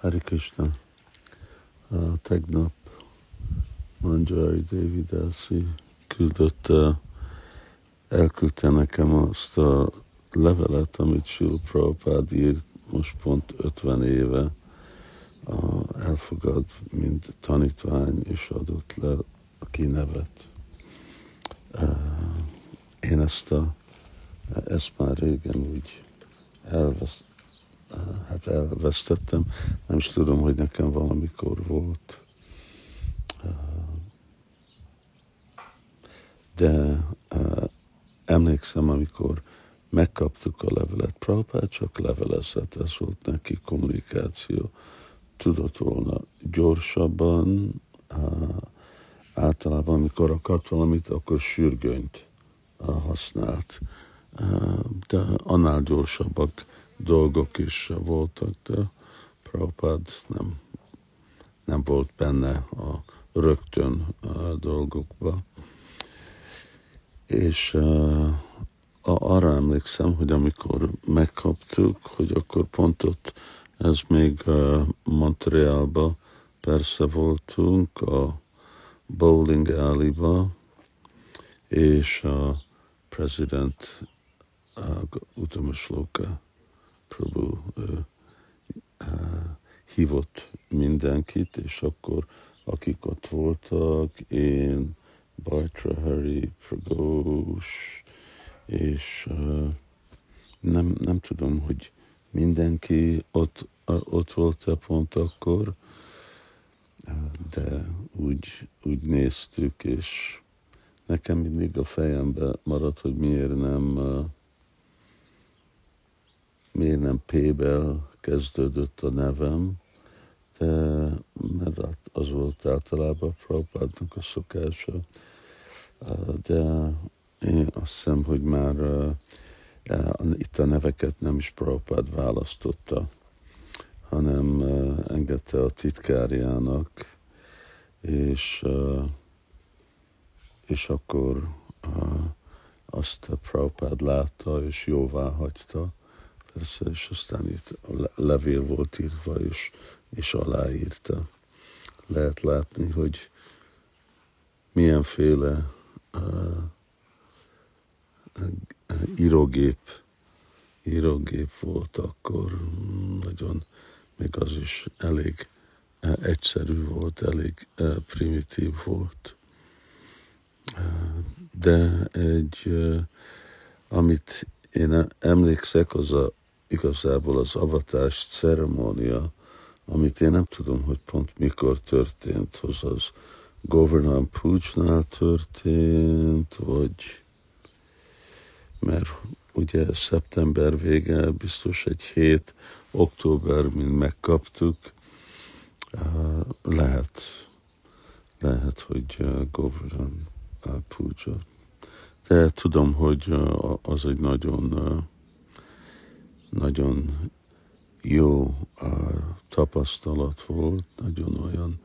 Hari Krishna. Uh, tegnap Manjari Devidasi küldött, uh, elküldte nekem azt a levelet, amit Sila Prabhupád írt most pont 50 éve, uh, elfogad, mint tanítvány, és adott le a kinevet. Én ezt, a, ezt már régen úgy elvesz, hát elvesztettem, nem is tudom, hogy nekem valamikor volt. De emlékszem, amikor megkaptuk a levelet, Prabhupád csak levelezett, ez volt neki kommunikáció. Tudott volna gyorsabban, általában, amikor akart valamit, akkor sürgönyt használt. De annál gyorsabbak dolgok is voltak, de Prabhupád nem, nem volt benne a rögtön a dolgokba. És uh, arra emlékszem, hogy amikor megkaptuk, hogy akkor pont ott, ez még uh, Montrealba persze voltunk, a bowling alley és a president uh, Utamashloka Prabhu hívott mindenkit, és akkor akik ott voltak, én, Bajtra Hari, Pragós, és uh, nem, nem tudom, hogy mindenki ott, ott volt-e pont akkor, de úgy, úgy néztük, és nekem mindig a fejembe maradt, hogy miért nem uh, miért nem P-bel kezdődött a nevem, de mert az volt általában Prabhupádnak a szokása. De én azt hiszem, hogy már itt a neveket nem is Prabhupád választotta, hanem engedte a titkárjának, és, és akkor azt a Prabhupád látta, és jóvá hagyta, persze, és aztán itt a levél volt írva, és, és aláírta. Lehet látni, hogy milyenféle uh, írógép, írógép volt akkor, nagyon, még az is elég egyszerű volt, elég primitív volt. De egy, amit én emlékszek, az a igazából az avatás ceremónia, amit én nem tudom, hogy pont mikor történt, hogy az Governor Pujnál történt, vagy mert ugye szeptember vége, biztos egy hét, október, mint megkaptuk, lehet, lehet, hogy Governor Puja. De tudom, hogy az egy nagyon nagyon jó uh, tapasztalat volt, nagyon olyan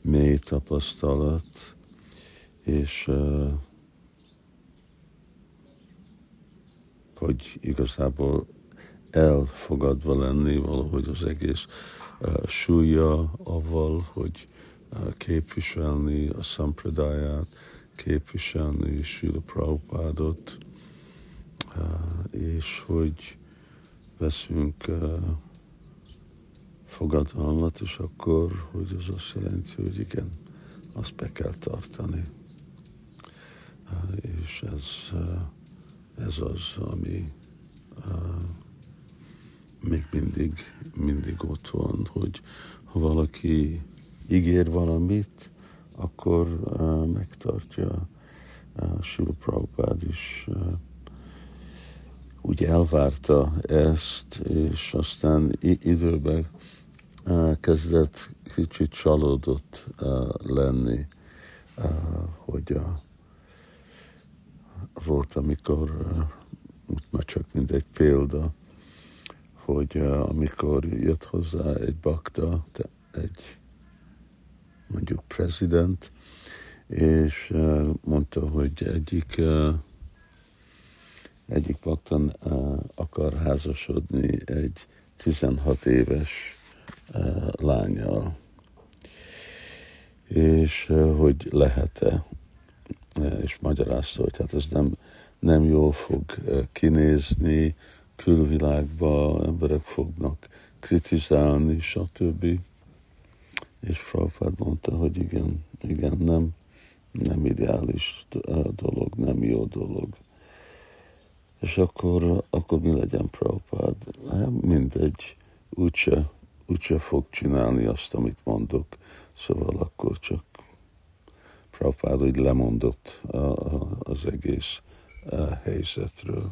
mély tapasztalat, és uh, hogy igazából elfogadva lenni valahogy az egész uh, súlya avval, hogy uh, képviselni a szampradáját, képviselni Sila Prabhupádot, uh, és hogy veszünk fogadalmat, és akkor, hogy az azt jelenti, hogy igen, azt be kell tartani. És ez, ez az, ami még mindig, mindig ott van, hogy ha valaki ígér valamit, akkor megtartja. Sula Prabhupád is úgy elvárta ezt, és aztán időben kezdett kicsit csalódott lenni, hogy a, volt, amikor, már csak mint egy példa, hogy amikor jött hozzá egy bakta, egy mondjuk prezident, és mondta, hogy egyik egyik paktan uh, akar házasodni egy 16 éves lánya, és hogy lehet-e, és magyarázta, hogy hát ez nem, nem jól fog kinézni, külvilágba emberek fognak kritizálni, stb. És Prabhupád mondta, hogy igen, igen, nem, nem ideális dolog, nem jó dolog. És akkor, akkor mi legyen Prabhupád? Hát mindegy, úgyse, úgyse fog csinálni azt, amit mondok. Szóval akkor csak Prabhupád úgy lemondott az egész helyzetről.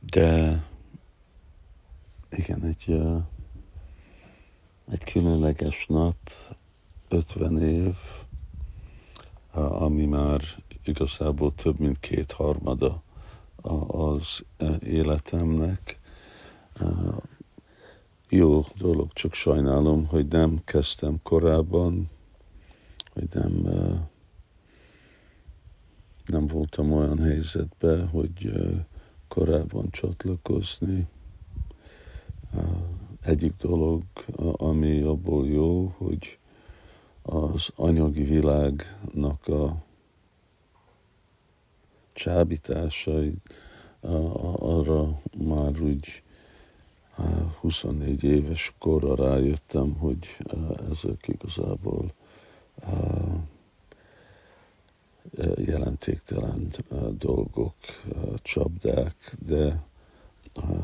De igen, egy, egy különleges nap, 50 év, ami már igazából több mint kétharmada az életemnek. Jó dolog, csak sajnálom, hogy nem kezdtem korábban, hogy nem, nem voltam olyan helyzetben, hogy korábban csatlakozni. Egyik dolog, ami abból jó, hogy az anyagi világnak a csábításai, arra már úgy 24 éves korra rájöttem, hogy ezek igazából jelentéktelen dolgok, csapdák, de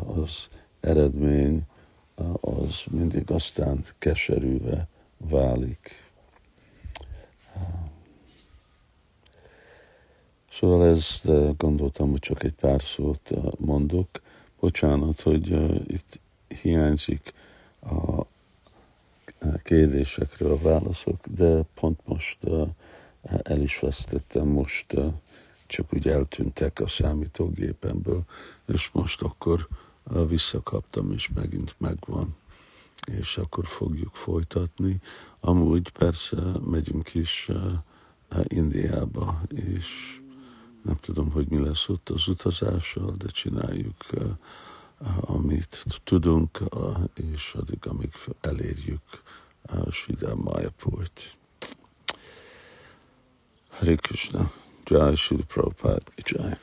az eredmény az mindig aztán keserűve válik. Szóval ezt gondoltam, hogy csak egy pár szót mondok. Bocsánat, hogy itt hiányzik a kérdésekről a válaszok, de pont most el is vesztettem, most csak úgy eltűntek a számítógépemből, és most akkor visszakaptam, és megint megvan, és akkor fogjuk folytatni. Amúgy persze megyünk is Indiába, és nem tudom, hogy mi lesz ott az utazással, de csináljuk, amit tudunk, és addig, amíg elérjük Sridhar Mayapurt. Hare Krishna, Jai Shri Prabhupada, Jai.